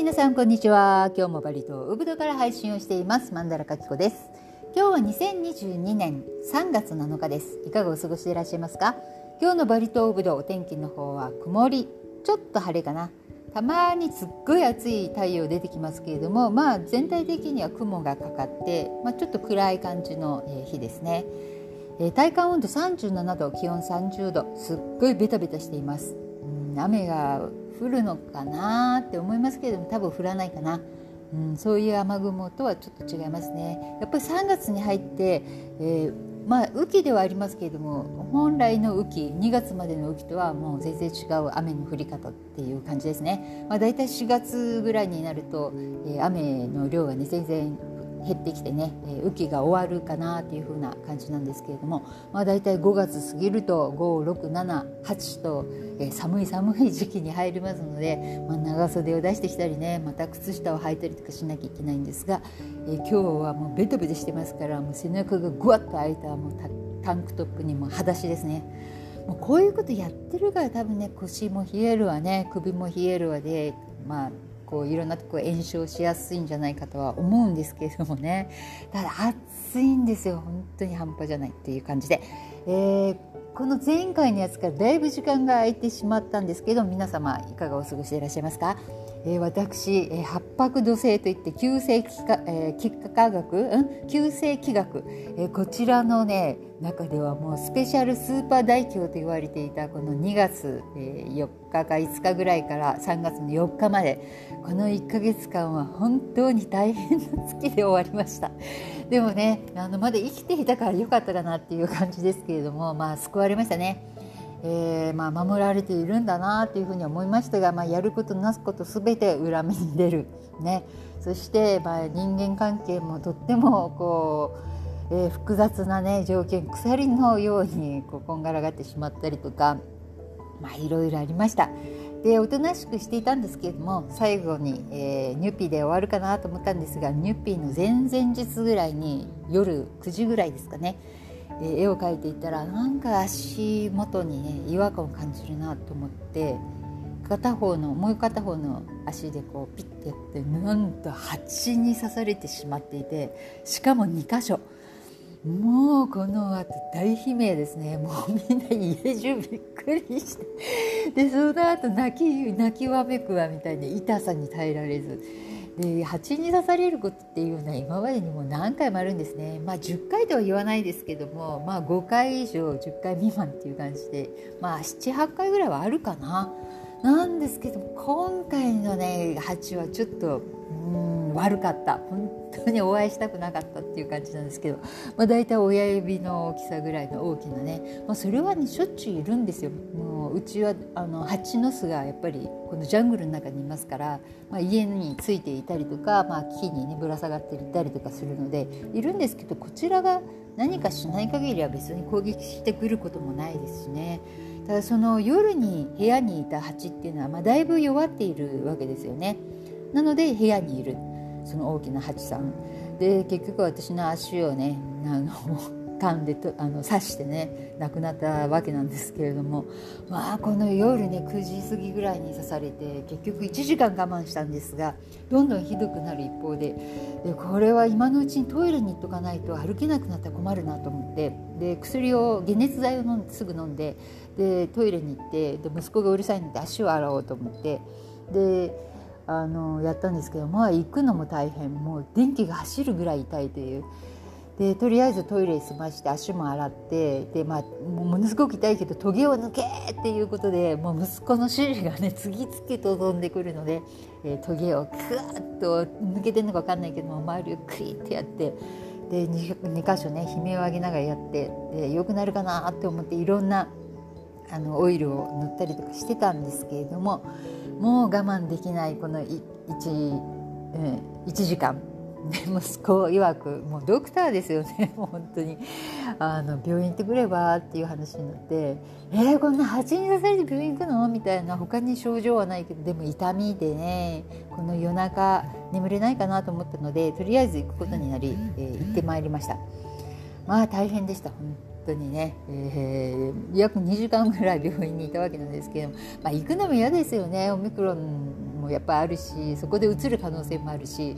皆さんこんにちは。今日もバリ島ウブドから配信をしています。マンダラカキコです。今日は2022年3月7日です。いかがお過ごしでいらっしゃいますか？今日のバリ島ウブドお天気の方は曇り。ちょっと晴れかな。たまにすっごい暑い太陽出てきますけれどもまあ全体的には雲がかかって、まあ、ちょっと暗い感じの日ですね、え体感温度37度気温30度。すっごいベタベタしています、うん、雨が降るのかなって思いますけれども多分降らないかな、うん、そういう雨雲とはちょっと違いますね。やっぱり3月に入って、えー、まあ雨季ではありますけれども本来の雨季2月までの雨季とはもう全然違う雨の降り方っていう感じですね、まあ、大体4月ぐらいになると、えー、雨の量がね全然減ってきてね、えー、雨季が終わるかなっていう風な感じなんですけれども、まあ、大体5月過ぎると5678と、えー、寒い寒い時期に入りますので、まあ、長袖を出してきたりねまた靴下を履いたりとかしなきゃいけないんですが、えー、今日はもうベトベトしてますからもう背中がぐわっと開いたもうタンクトップにも裸足ですね。もうこういうことやってるから多分ね腰も冷えるわね首も冷えるわでまあこういろんなとこ炎症しやすいんじゃないかとは思うんですけれどもね。ただ暑いんですよ本当に半端じゃないっていう感じで、えー、この前回のやつからだいぶ時間が空いてしまったんですけど皆様いかがお過ごしでいらっしゃいますか？えー、私、えー、八白土星といって急性気化、えー、気化学、うん、急性気学、えー、こちらのね中ではもうスペシャルスーパー大凶と言われていたこの2月、えー、4日か5日ぐらいから3月の4日まで。この1ヶ月間は本当に大変な月で終わりました。でもねあのまだ生きていたから良かったかなっていう感じですけれどもまあ救われましたね。えー、まあ、守られているんだなというふうに思いましたが、まあ、やることなすことすべて裏目に出る、ね、そして、まあ、人間関係もとってもこう、えー、複雑な、ね、条件鎖のようにこうこんがらがってしまったりとか、まあ、いろいろありました。でおとなしくしていたんですけれども最後に、えー、ニュッピーで終わるかなと思ったんですがニュッピーの前々日ぐらいに夜9時ぐらいですかね絵を描いていたらなんか足元にね違和感を感じるなと思って片方のもう片方の足でこうピッてやってなんと蜂に刺されてしまっていてしかも2箇所。もうこの後大悲鳴ですね。もうみんな家中びっくりして。でその後泣き泣きわめくわみたいに痛さに耐えられず。で蜂に刺されることっていうのは今までにも何回もあるんですね、まあ、10回とは言わないですけども、まあ、5回以上10回未満っていう感じで、まあ、78回ぐらいはあるかな。なんですけども今回のね蜂はちょっとうん悪かった。本当にお会いしたくなかったっていう感じなんですけど、まあ、大体親指の大きさぐらいの大きなね、まあ、それはねしょっちゅういるんですよ。もううちはあの蜂の巣がやっぱりこのジャングルの中にいますから、まあ、家についていたりとか、まあ、木にねぶら下がっていたりとかするのでいるんですけどこちらが何かしない限りは別に攻撃してくることもないですしね。ただその夜に部屋にいた蜂っていうのは、まあ、だいぶ弱っているわけですよね。なので部屋にいるその大きな蜂さん。で結局私の足をねあの 噛んでとあの刺してね亡くなったわけなんですけれどもまあこの夜ね9時過ぎぐらいに刺されて結局1時間我慢したんですがどんどんひどくなる一方ででこれは今のうちにトイレに行っとかないと歩けなくなったら困るなと思ってで薬を解熱剤を飲んすぐ飲んででトイレに行ってで息子がうるさいので足を洗おうと思ってであのやったんですけどまあ行くのも大変。もう電気が走るぐらい痛いという。でとりあえずトイレ済まして足も洗ってで、まあ、ものすごく痛いけどトゲを抜けっていうことでもう息子の指示がね 次々と飛んでくるので、えー、トゲをクワッと抜けてるのか分かんないけども周りをクイッてやってで 2, 2箇所ね悲鳴を上げながらやってでよくなるかなって思っていろんなあのオイルを塗ったりとかしてたんですけれどももう我慢できないこの 1, 1時間。息子 曰くもうドクターですよね。もう本当に。あの病院行ってくればっていう話になって「えー、こんな蜂に刺されて病院行くの?」みたいな。他に症状はないけどでも痛みでねこの夜中眠れないかなと思ったのでとりあえず行くことになり、えー、行ってまいりました。まあ大変でした。本当にね、えー、約2時間ぐらい病院にいたわけなんですけど、まあ、行くのも嫌ですよね。オミクロンもやっぱあるしそこでうつる可能性もあるし。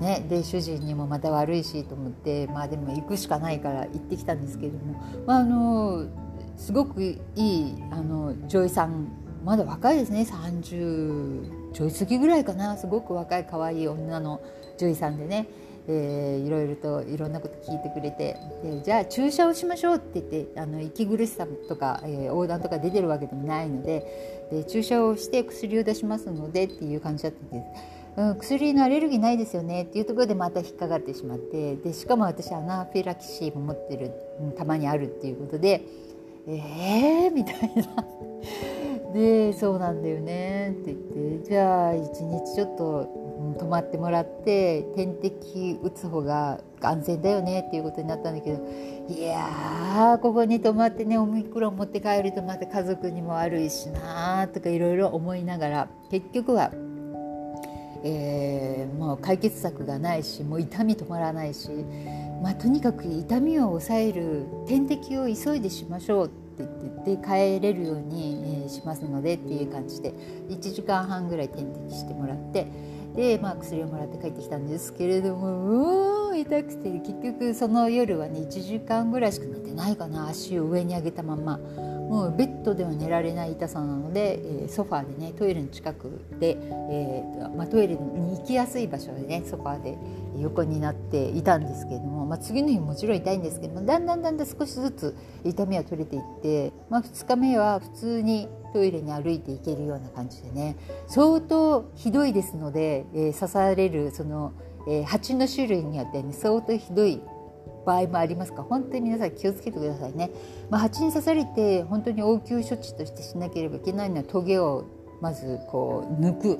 ね、で主人にもまた悪いしと思ってまあでも行くしかないから行ってきたんですけれども、まあ、あのすごくいいあの女医さんまだ若いですね。30ちょい過ぎぐらいかな。すごく若い可愛い女の女医さんでね。えー、いろいろといろんなこと聞いてくれてじゃあ注射をしましょうって言ってあの息苦しさとか、えー、横断とか出てるわけでもないのでで注射をして薬を出しますのでっていう感じだったんです。うん、薬のアレルギーないですよねっていうところでまた引っかかってしまってでしかも私アナフィラキシーも持ってる、うん、たまにあるっていうことでえーみたいなでそうなんだよねって言ってじゃあ一日ちょっと泊まってもらって点滴打つ方が安全だよねっていうことになったんだけどいやここに泊まってねオミクロン持って帰るとまた家族にも悪いしなとかいろいろ思いながら結局は、えー、もう解決策がないしもう痛み止まらないし、まあ、とにかく痛みを抑える点滴を急いでしましょうって言って帰れるように、しますのでっていう感じで1時間半ぐらい点滴してもらって。で、まあ、薬をもらって帰ってきたんですけれどもうー痛くて結局その夜はね1時間ぐらいしか寝てないかな。足を上に上げたまま。もうベッドでは寝られない痛さなので、え、ソファーでねトイレの近くで、えーまあ、トイレに行きやすい場所でねソファーで横になっていたんですけれども、まあ、次の日もちろん痛いんですけどもだんだんだんだん少しずつ痛みは取れていって、まあ、2日目は普通にトイレに歩いていけるような感じでね。相当ひどいですので、えー、刺されるその、えー、蜂の種類によってね相当ひどい場合もありますか。本当に皆さん気をつけてくださいね。まあ、蜂に刺されて本当に応急処置としてしなければいけないのはトゲをまずこう抜く。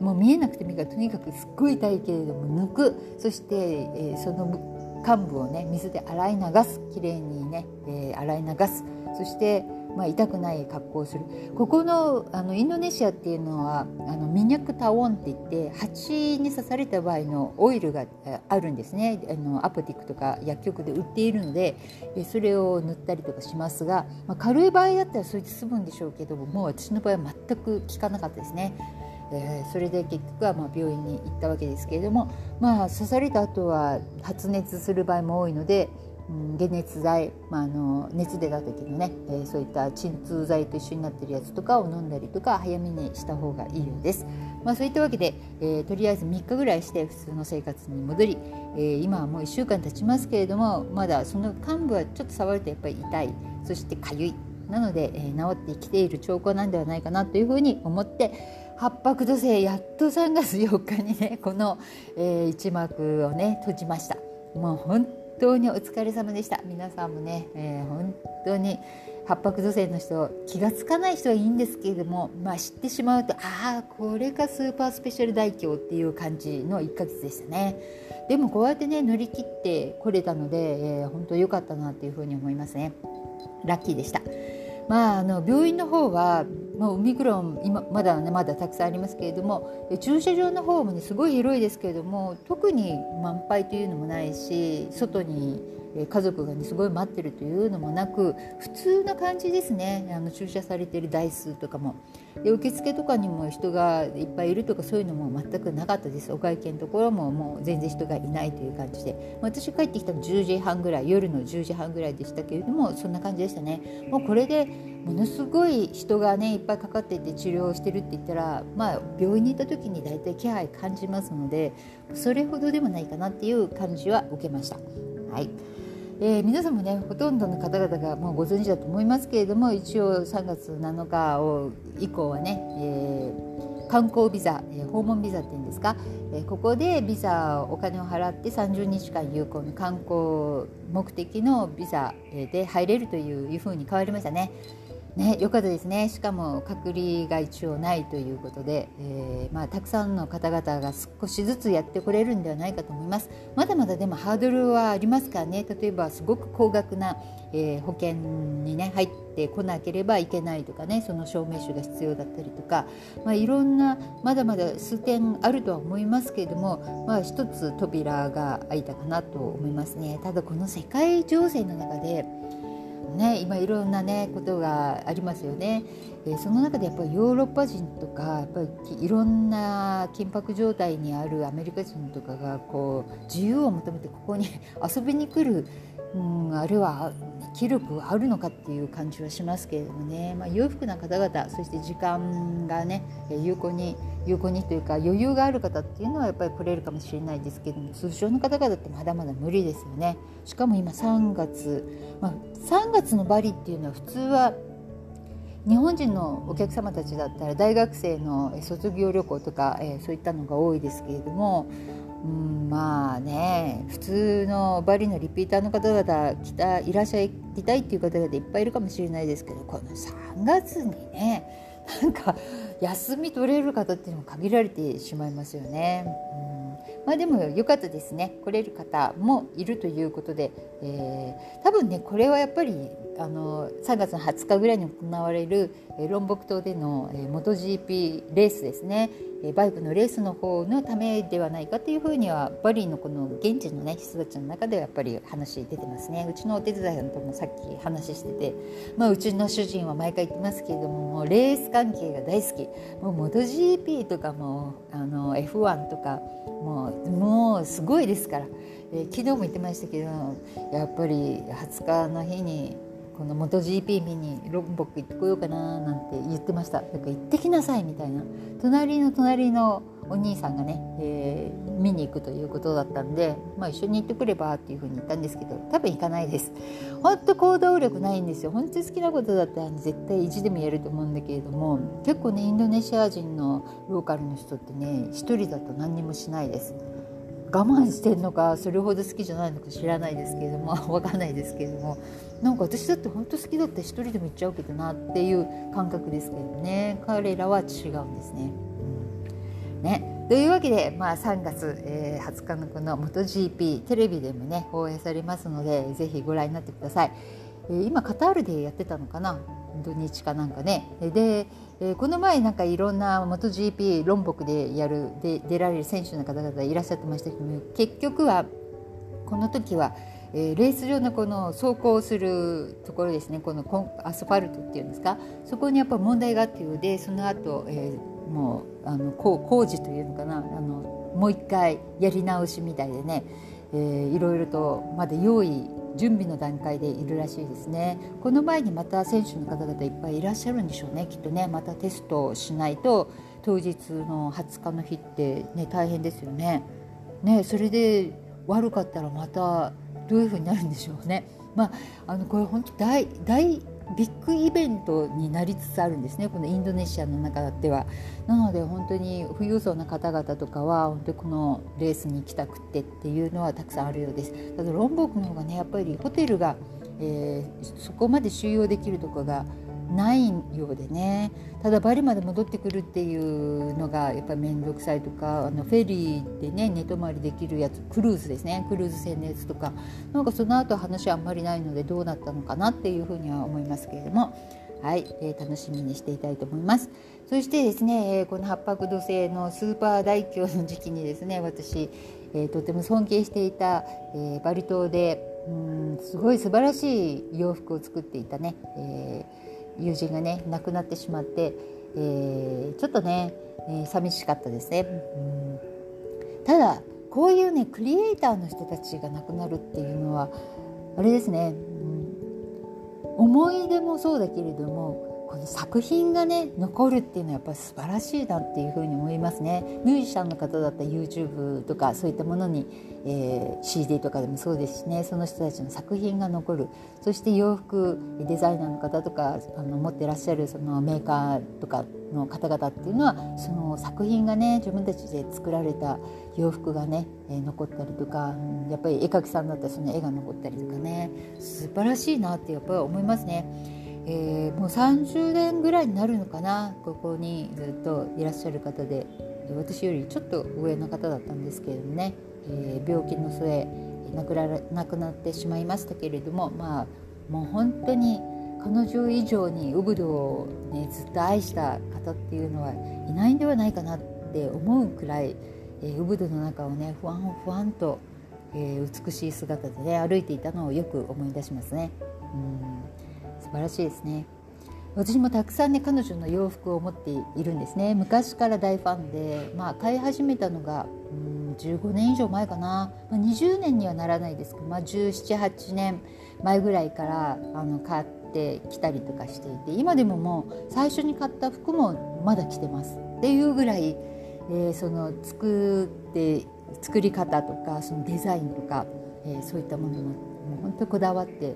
もう見えなくてもいいからとにかくすっごい痛いけれども抜く。そして、えー、その幹部をね水で洗い流す。きれいにね、えー、洗い流す。そしてまあ、痛くない格好をするここのあのインドネシアっていうのはあのミニャクタオンって言って蜂に刺された場合のオイルがあるんですねあのアポティックとか薬局で売っているのでそれを塗ったりとかしますが、まあ、軽い場合だったらそれで済むんでしょうけどももう私の場合は全く効かなかったですね。えー、それで結局はまあ病院に行ったわけですけれども、まあ、刺された後は発熱する場合も多いので、解熱剤、まあ、あの熱出た時のね、えー、そういった鎮痛剤と一緒になってるやつとかを飲んだりとか早めにした方がいいようです。まあ、そういったわけで、えー、とりあえず3日ぐらいして普通の生活に戻り、えー、今はもう1週間経ちますけれどもまだその幹部はちょっと触るとやっぱり痛いそしてかゆいなので、えー、治ってきている兆候なんではないかなというふうに思って八白土星やっと3月4日にねこの、えー、一幕をね閉じました。もう本当にお疲れ様でした。皆さんもね、えー、本当に八白土星の人気が付かない人はいいんですけれども、まあ、知ってしまうとああこれがスーパースペシャル大凶っていう感じの1ヶ月でしたね。でもこうやってね乗り切ってこれたので、えー、本当良かったなっていうふうに思いますね。ラッキーでした。まあ、あの病院の方はまあオミクロン今まだねまだたくさんありますけれども駐車場の方もねすごい広いですけれども特に満杯というのもないし外に家族がねすごい待ってるというのもなく普通な感じですね。あの駐車されている台数とかも。で受付とかにも人がいっぱいいるとかそういうのも全くなかったです。お会計のところももう全然人がいないという感じで。私帰ってきたの10時半ぐらい夜の10時半ぐらいでしたけれどもそんな感じでしたね。もうこれでものすごい人がねいっぱいかかっていて治療してるって言ったらまあ病院に行った時に大体気配感じますのでそれほどでもないかなっていう感じは受けました。はい。えー、皆さんもねほとんどの方々がもうご存知だと思いますけれども一応3月7日を以降はね、えー、観光ビザ、え、訪問ビザっていうんですか、え、ここでビザお金を払って30日間有効の観光目的のビザで入れるというふうに変わりましたね。ね、よかったですね。しかも隔離が一応ないということで、えー、まあ、たくさんの方々が少しずつやってこれるんではないかと思います。まだまだでもハードルはありますからね。例えばすごく高額な、えー、保険にね入ってこなければいけないとかね。その証明書が必要だったりとか、まあ、いろんなまだまだ数点あるとは思いますけれども、まあ、一つ扉が開いたかなと思いますね。ただこの世界情勢の中でね、今いろんなねことがありますよね、えー、その中でやっぱりヨーロッパ人とかやっぱりいろんな緊迫状態にあるアメリカ人とかがこう自由を求めてここに遊びに来る、うん、あるは気力あるのかっていう感じはしますけれどもね、まあ、裕福な方々そして時間がね有効に有効にというか余裕がある方っていうのはやっぱり来れるかもしれないですけども通常の方々ってまだまだ無理ですよね。しかも今3月、まあ、3月のバリっていうのは普通は日本人のお客様たちだったら大学生の卒業旅行とか、え、そういったのが多いですけれどもうんまあね普通のバリのリピーターの方々来たいらっしゃいたいっていう方々いっぱいいるかもしれないですけどこの3月にね なんか休み取れる方っていうのも限られてしまいますよね。うん。まあ、でも良かったですね。来れる方もいるということで、えー、多分ねこれはやっぱりあの3月の20日ぐらいに行われるロンボク島での MotoGP レースですね。バイクのレースの方のためではないかというふうにはバリーのこの現地の、ね、人たちの中ではやっぱり話出てますね。うちのお手伝いさんともさっき話してて、まあ、うちの主人は毎回言ってますけれどももうレース関係が大好き。もう MotoGP とかもあの F1 とかもうもうすごいですから、えー、昨日も言ってましたけどやっぱり20日の日にこの元 GP 見にロンボック行ってこようかななんて言ってました。だか行ってきなさいみたいな。隣の隣のお兄さんがね、えー、見に行くということだったんで、まあ、一緒に行ってくればっていうふうに言ったんですけど多分行かないです。本当行動力ないんですよ。本当に好きなことだったら絶対意地でもやると思うんだけれども結構ねインドネシア人のローカルの人ってね一人だと何にもしないです。我慢してんのかそれほど好きじゃないのか知らないですけれども 分かんないですけれども。なんか私だって本当好きだったら一人でも行っちゃうけどなっていう感覚ですけどね。彼らは違うんですね。ね。というわけで、まあ、3月、えー、20日のこの MotoGP テレビでもね放映されますのでぜひご覧になってください。えー、今カタールでやってたのかな？土日かなんかね。でえー、この前なんかいろんな MotoGP 論北でやるで出られる選手の方々いらっしゃってましたけども結局はこの時は、え、レース上のこの走行するところですね。このコンアスファルトっていうんですか。そこにやっぱ問題があっていうでその後、えー、もうあの工事というのかな。あのもう一回やり直しみたいでね、えー、いろいろとまだ用意準備の段階でいるらしいですね。この前にまた選手の方々いっぱいいらっしゃるんでしょうね。きっとね。またテストをしないと当日の20日の日ってね大変ですよね。ねそれで悪かったらまたどういうふうになるんでしょうね。まあ、あのこれ本当大大ビッグイベントになりつつあるんですねこのインドネシアの中では。なので本当に富裕層の方々とかは本当にこのレースに行きたくってっていうのはたくさんあるようです。ただロンボークの方がねやっぱりホテルが、えー、そこまで収容できるところがないようでねただバリまで戻ってくるっていうのがやっぱり面倒くさいとかあのフェリーでね寝泊まりできるやつクルーズですねクルーズ船のやつとかなんかその後話はあんまりないのでどうなったのかなっていうふうには思いますけれども。はい、えー、楽しみにしていたいと思います。そしてですね、えー、この八白土星のスーパー大凶の時期にですね、私、えー、とても尊敬していた、えー、バリ島でうんすごい素晴らしい洋服を作っていたね、えー友人がね亡くなってしまって、えー、ちょっとね、えー、寂しかったですね。うん。ただこういうねクリエイターの人たちが亡くなるっていうのはあれですね、うん、思い出もそうだけれどもこの作品がね残るっていうのはやっぱり素晴らしいなっていうふうに思いますね。ミュージシャンの方だったら YouTube とかそういったものにえー、CD とかでもそうですしね。その人たちの作品が残る。そして洋服デザイナーの方とかあの持ってらっしゃるそのメーカーとかの方々っていうのはその作品がね自分たちで作られた洋服がね、えー、残ったりとか、やっぱり絵描きさんだったらその絵が残ったりとかね。素晴らしいなってやっぱり思いますね。えー、もう30年ぐらいになるのかなここにずっといらっしゃる方で。私よりちょっと上の方だったんですけれどもね。えー、病気の末亡くら亡くなってしまいましたけれどもまあもう本当に彼女以上にウブドを、ね、ずっと愛した方っていうのはいないんではないかなって思うくらい、えー、ウブドの中をねふわんふわんと、えー、美しい姿でね歩いていたのをよく思い出しますね。うん。晴らしいですね。私もたくさんね彼女の洋服を持っているんですね。昔から大ファンで、まあ、買い始めたのがうん15年以上前かな、まあ、20年にはならないですけど、まあ、1718年前ぐらいからあの買ってきたりとかしていて今でももう最初に買った服もまだ着てます。っていうぐらい、えー、その作って作り方とかそのデザインとか、えー、そういったものも本当こだわって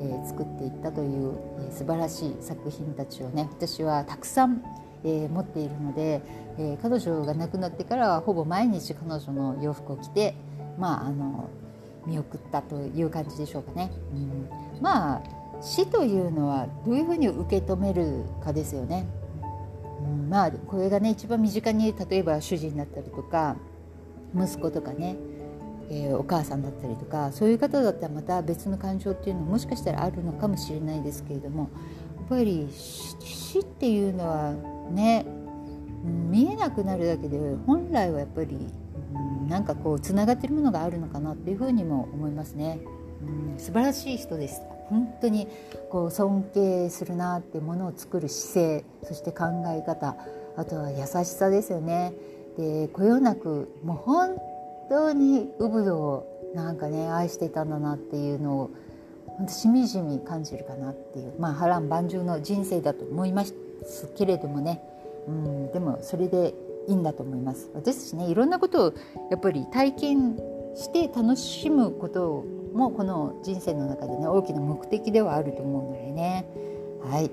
えー、作っていったという、えー、素晴らしい作品たちをね私はたくさん、えー、持っているので、え彼女が亡くなってからはほぼ毎日彼女の洋服を着てまああの見送ったという感じでしょうかね。うん、まあ死というのはどういうふうに受け止めるかですよね。うん、まあこれがね一番身近に例えば主人だったりとか息子とかねえー、お母さんだったりとかそういう方だったらまた別の感情っていうのももしかしたらあるのかもしれないですけれどもやっぱり死っていうのはね、見えなくなるだけで本来はやっぱり、うん、なんかこうつながってるものがあるのかなっていうふうにも思いますね。うん、素晴らしい人です本当にこう尊敬するなってものを作る姿勢そして考え方あとは優しさですよね。でこよなくもう本当にウブドをなんかね愛していたんだなっていうのを本当しみじみ感じるかなっていう。まあ波乱万丈の人生だと思いますけれどもね、うん、でもそれでいいんだと思います。私たちねいろんなことをやっぱり体験して楽しむこともこの人生の中でね大きな目的ではあると思うのでね。はい。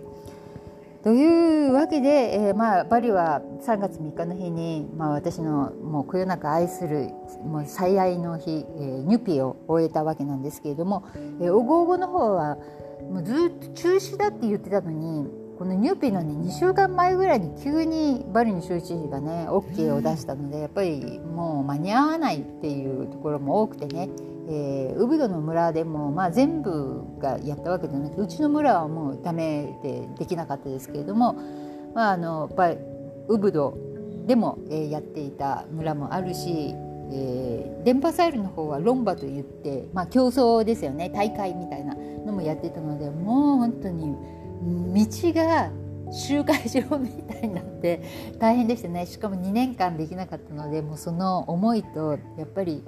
というわけで、えー、まあ、バリは3月3日の日に、まあ、私のもうこよなく愛するもう最愛の日、えー、ニュピを終えたわけなんですけれども、えー、おごおごの方はもうずっと中止だって言ってたのにこのニューピーのね2週間前ぐらいに急にバリの州知事がね OK を出したのでやっぱりもう間に合わないっていうところも多くてねえー、ウブドの村でも、まあ、全部がやったわけじゃなくてうちの村はもうダメでできなかったですけれども、まあ、あのウブドでも、えー、やっていた村もあるし、えー、デンパサールの方は lomba といって、まあ、競争ですよね。大会みたいなのもやってたのでもう本当に道が集会場みたいになって大変でしたね。しかも2年間できなかったのでもうその思いとやっぱり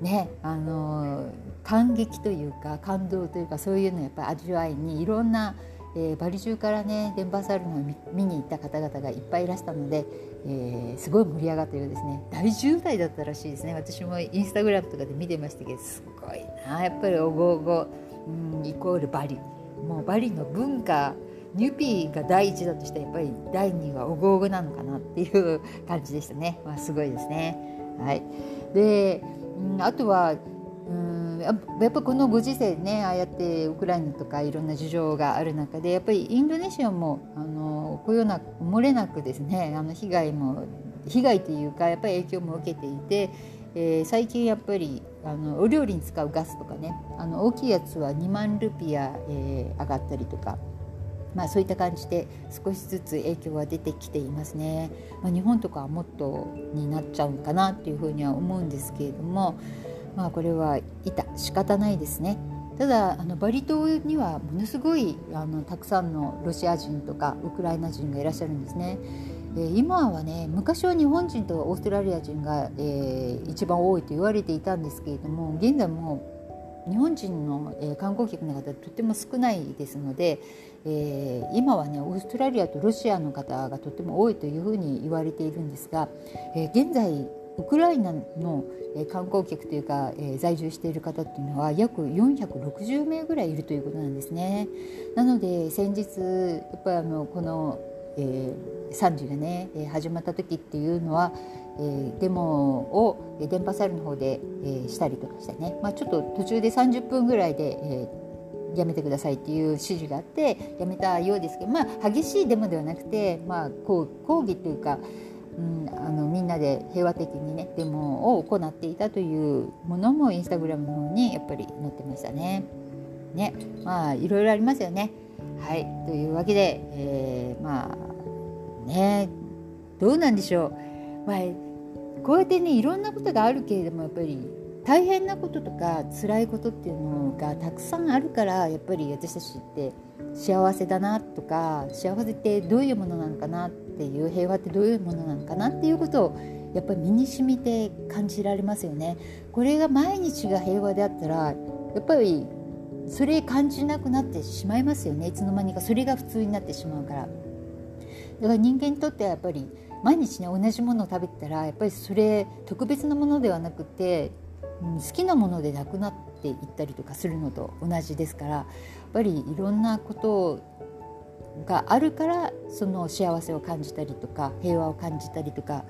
ねあの感激というか感動というかそういうのやっぱり味わいにいろんな、えー、バリ中からね電波サールのを見に行った方々がいっぱいいらしたので、えー、すごい盛り上がったようですね。大渋滞だったらしいですね。私もインスタグラムとかで見てましたけどすごいな。やっぱりおごおご、うん、イコールバリ。もうバリの文化ニューピーが第一だとしたらやっぱり第二はオゴオゴなのかなっていう感じでしたね、まあ、すごいですね。はい、でうん、あとはうんやっぱこのご時世ねああやってウクライナとかいろんな事情がある中でやっぱりインドネシアもあのこような漏れなくですねあの被害も被害というかやっぱり影響も受けていて、えー、最近やっぱりあのお料理に使うガスとかねあの大きいやつは2万ルピア、えー、上がったりとか。まあ、そういった感じで少しずつ影響は出てきていますね。まあ、日本とかはもっとになっちゃうかなっていうふうには思うんですけれども、まあ、これはいた仕方ないですね。ただあのバリ島にはものすごいあのたくさんのロシア人とかウクライナ人がいらっしゃるんですね。えー、今はね昔は日本人とオーストラリア人が、えー、一番多いと言われていたんですけれども現在も日本人の、えー、観光客の方とても少ないですので、えー、今はねオーストラリアとロシアの方がとても多いというふうに言われているんですが、えー、現在ウクライナの観光客というか、えー、在住している方っていうのは約460名ぐらいいるということなんですね。なので先日やっぱりあのこの、えー、惨事がね始まった時っていうのは、えー、デモを電波サルの方で、えー、したりとかしてね、まあ、ちょっと途中で30分ぐらいで、えーやめてくださいっていう指示があってやめたようですけどまあ激しいデモではなくて、まあ、抗議というか、うん、あのみんなで平和的にねデモを行っていたというものもインスタグラムの方にやっぱり載ってましたね。ねまあいろいろありますよね。はいというわけで、えー、まあねどうなんでしょう。まあこうやってねいろんなことがあるけれどもやっぱり大変なこととか辛いことっていうのがたくさんあるからやっぱり私たちって幸せだなとか幸せってどういうものなのかなっていう平和ってどういうものなのかなっていうことをやっぱり身に染みて感じられますよね。これが毎日が平和であったらやっぱりそれ感じなくなってしまいますよねいつの間にかそれが普通になってしまうから。だから人間にとってはやっぱり毎日ね同じものを食べてたらやっぱりそれ特別なものではなくてうん好きなものでなくなっていったりとかするのと同じですからやっぱりいろんなことがあるからその幸せを感じたりとか平和を感じたりとか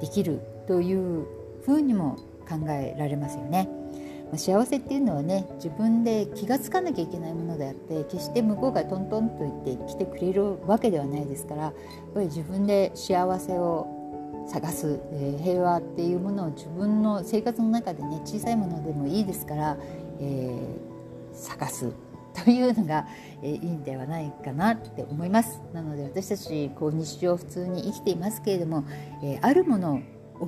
できるというふうにも考えられますよね。ま幸せっていうのはね自分で気が付かなきゃいけないものであって決して向こうがトントンと言って来てくれるわけではないですからやっぱり自分で幸せを探す、え、平和っていうものを自分の生活の中でね小さいものでもいいですから、えー、探すというのが、え、いいんではないかなって思います。なので私たちこう日常普通に生きていますけれども、え、あるもの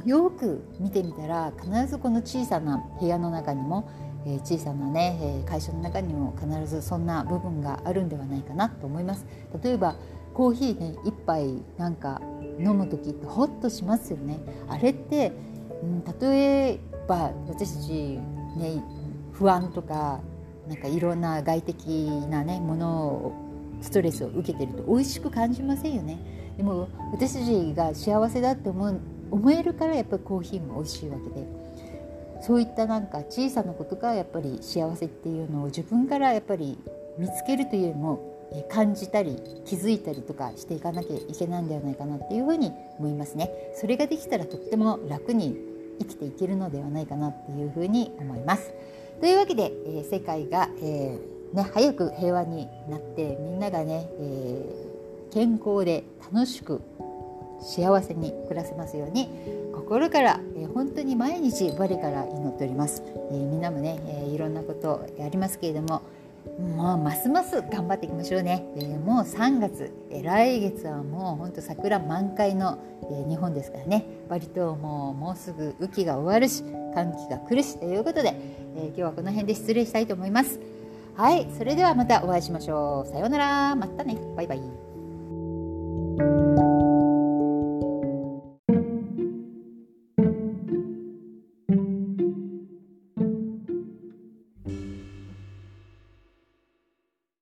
よく見てみたら必ずこの小さな部屋の中にも、えー、小さなね、え会社の中にも必ずそんな部分があるんではないかなと思います。例えばコーヒーね一杯なんか飲む時ってホッとしますよね。あれって、うん、例えば私たちね不安とかなんかいろんな外的なねものをストレスを受けてると美味しく感じませんよね。でも私たちが幸せだって思う思えるからやっぱりコーヒーも美味しいわけでそういったなんか小さなことがやっぱり幸せっていうのを自分からやっぱり見つけるというよりも感じたり気づいたりとかしていかなきゃいけないんではないかなっていうふうに思いますね。それができたらとっても楽に生きていけるのではないかなっていうふうに思います。というわけで、えー、世界が、えー、ね、早く平和になってみんながね、えー、健康で楽しく幸せに暮らせますように心から、えー、本当に毎日我から祈っております、えー、みんなもね、えー、いろんなことやりますけれどももうますます頑張っていきましょうね、えー、もう3月、えー、来月はもうほんと桜満開の、えー、日本ですからね。割ともうもうすぐ雨季が終わるし寒気が来るしということで、え今日はこの辺で失礼したいと思います。はいそれではまたお会いしましょう。さようなら。またね。バイバイ。